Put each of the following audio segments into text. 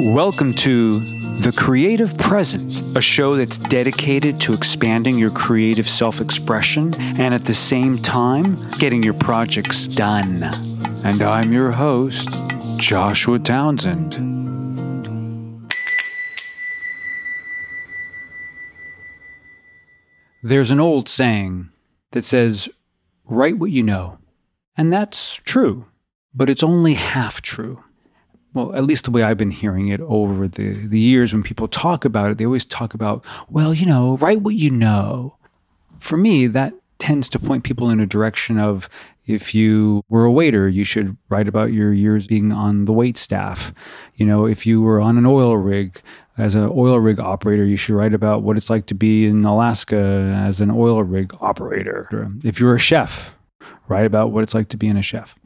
Welcome to The Creative Present, a show that's dedicated to expanding your creative self expression and at the same time getting your projects done. And I'm your host, Joshua Townshend. There's an old saying that says, write what you know. And that's true, but it's only half true well, at least the way I've been hearing it over the, the years when people talk about it, they always talk about, well, you know, write what you know. For me, that tends to point people in a direction of if you were a waiter, you should write about your years being on the wait staff. You know, if you were on an oil rig as an oil rig operator, you should write about what it's like to be in Alaska as an oil rig operator. If you're a chef, write about what it's like to be in a chef.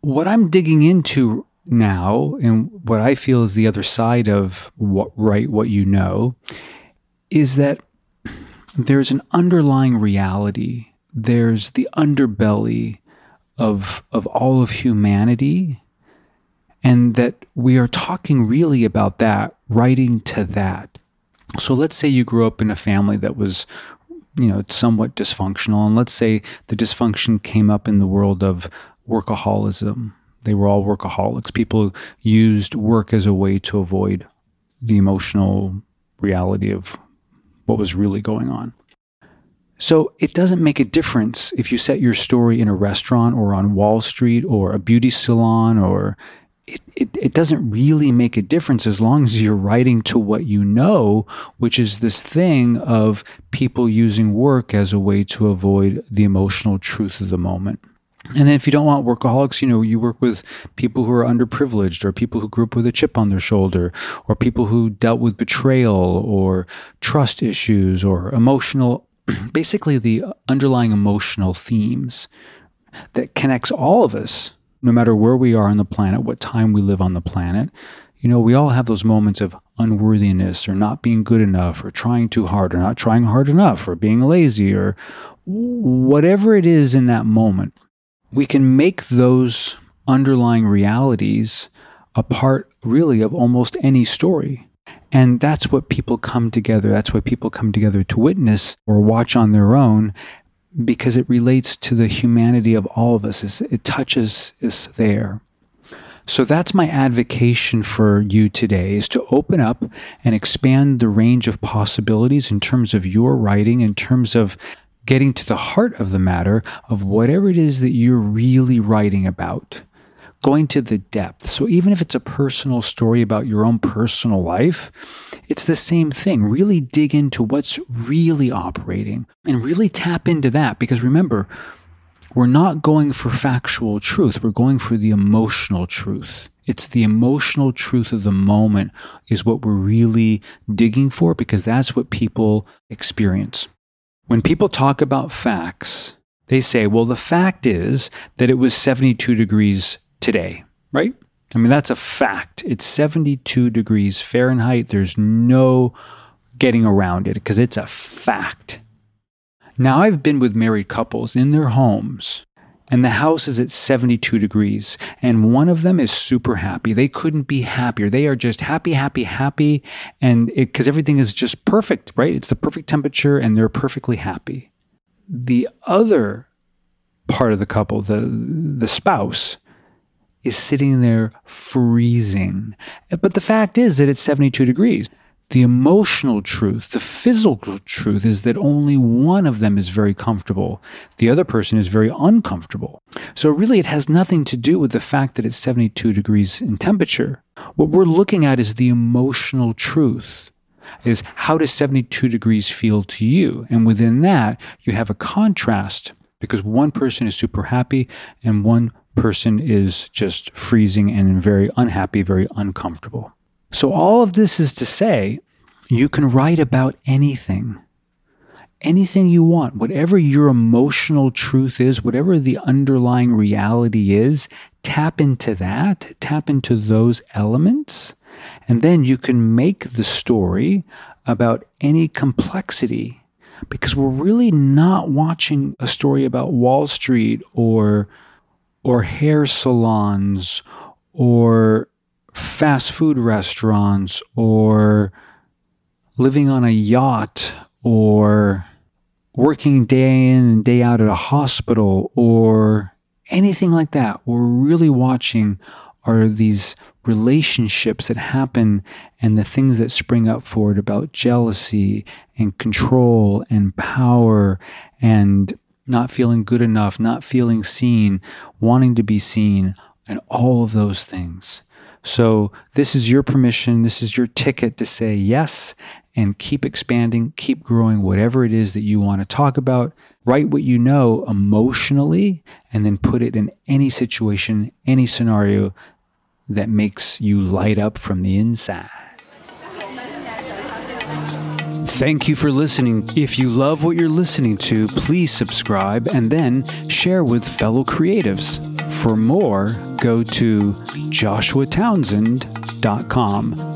What I'm digging into now, and what I feel is the other side of what write what you know, is that there's an underlying reality. There's the underbelly of of all of humanity, and that we are talking really about that, writing to that. So let's say you grew up in a family that was you know somewhat dysfunctional and let's say the dysfunction came up in the world of workaholism they were all workaholics. People used work as a way to avoid the emotional reality of what was really going on. So it doesn't make a difference if you set your story in a restaurant or on Wall Street or a beauty salon or it, it, it, doesn't really make a difference as long as you're writing to what you know, which is this thing of people using work as a way to avoid the emotional truth of the moment. And then if you don't want workaholics, you know, you work with people who are underprivileged or people who grew up with a chip on their shoulder or people who dealt with betrayal or trust issues or emotional, basically the underlying emotional themes that connects all of us, no matter where we are on the planet, what time we live on the planet. You know, we all have those moments of unworthiness or not being good enough or trying too hard or not trying hard enough or being lazy or whatever it is in that moment we can make those underlying realities a part really of almost any story. And that's what people come together. That's what people come together to witness or watch on their own because it relates to the humanity of all of us. It touches us there. So that's my advocation for you today is to open up and expand the range of possibilities in terms of your writing, in terms of getting to the heart of the matter of whatever it is that you're really writing about, going to the depth. So even if it's a personal story about your own personal life, it's the same thing. Really dig into what's really operating and really tap into that because remember, we're not going for factual truth. We're going for the emotional truth. It's the emotional truth of the moment is what we're really digging for because that's what people experience. When people talk about facts, they say, well, the fact is that it was 72 degrees today, right? I mean, that's a fact. It's 72 degrees Fahrenheit. There's no getting around it because it's a fact. Now, I've been with married couples in their homes and the house is at 72 degrees and one of them is super happy. They couldn't be happier. They are just happy happy happy and because everything is just perfect right? It's the perfect temperature and they're perfectly happy. The other part of the couple the the spouse is sitting there freezing. But the fact is that it's 72 degrees the emotional truth, the physical truth is that only one of them is very comfortable. The other person is very uncomfortable. So really it has nothing to do with the fact that it's 72 degrees in temperature. What we're looking at is the emotional truth. Is how does 72 degrees feel to you? And within that, you have a contrast because one person is super happy and one person is just freezing and very unhappy, very uncomfortable. So, all of this is to say, you can write about anything, anything you want, whatever your emotional truth is, whatever the underlying reality is, tap into that, tap into those elements, and then you can make the story about any complexity because we're really not watching a story about Wall Street or or hair salons or fast food restaurants or living on a yacht or working day in and day out at a hospital or anything like that. We're really watching are these relationships that happen and the things that spring up for it about jealousy and control and power and not feeling good enough, not feeling seen, wanting to be seen, and all of those things. So, this is your permission. This is your ticket to say yes and keep expanding, keep growing, whatever it is that you want to talk about. Write what you know emotionally and then put it in any situation, any scenario that makes you light up from the inside. Thank you for listening. If you love what you're listening to, please subscribe and then share with fellow creatives. For more, go to joshuatownshend.com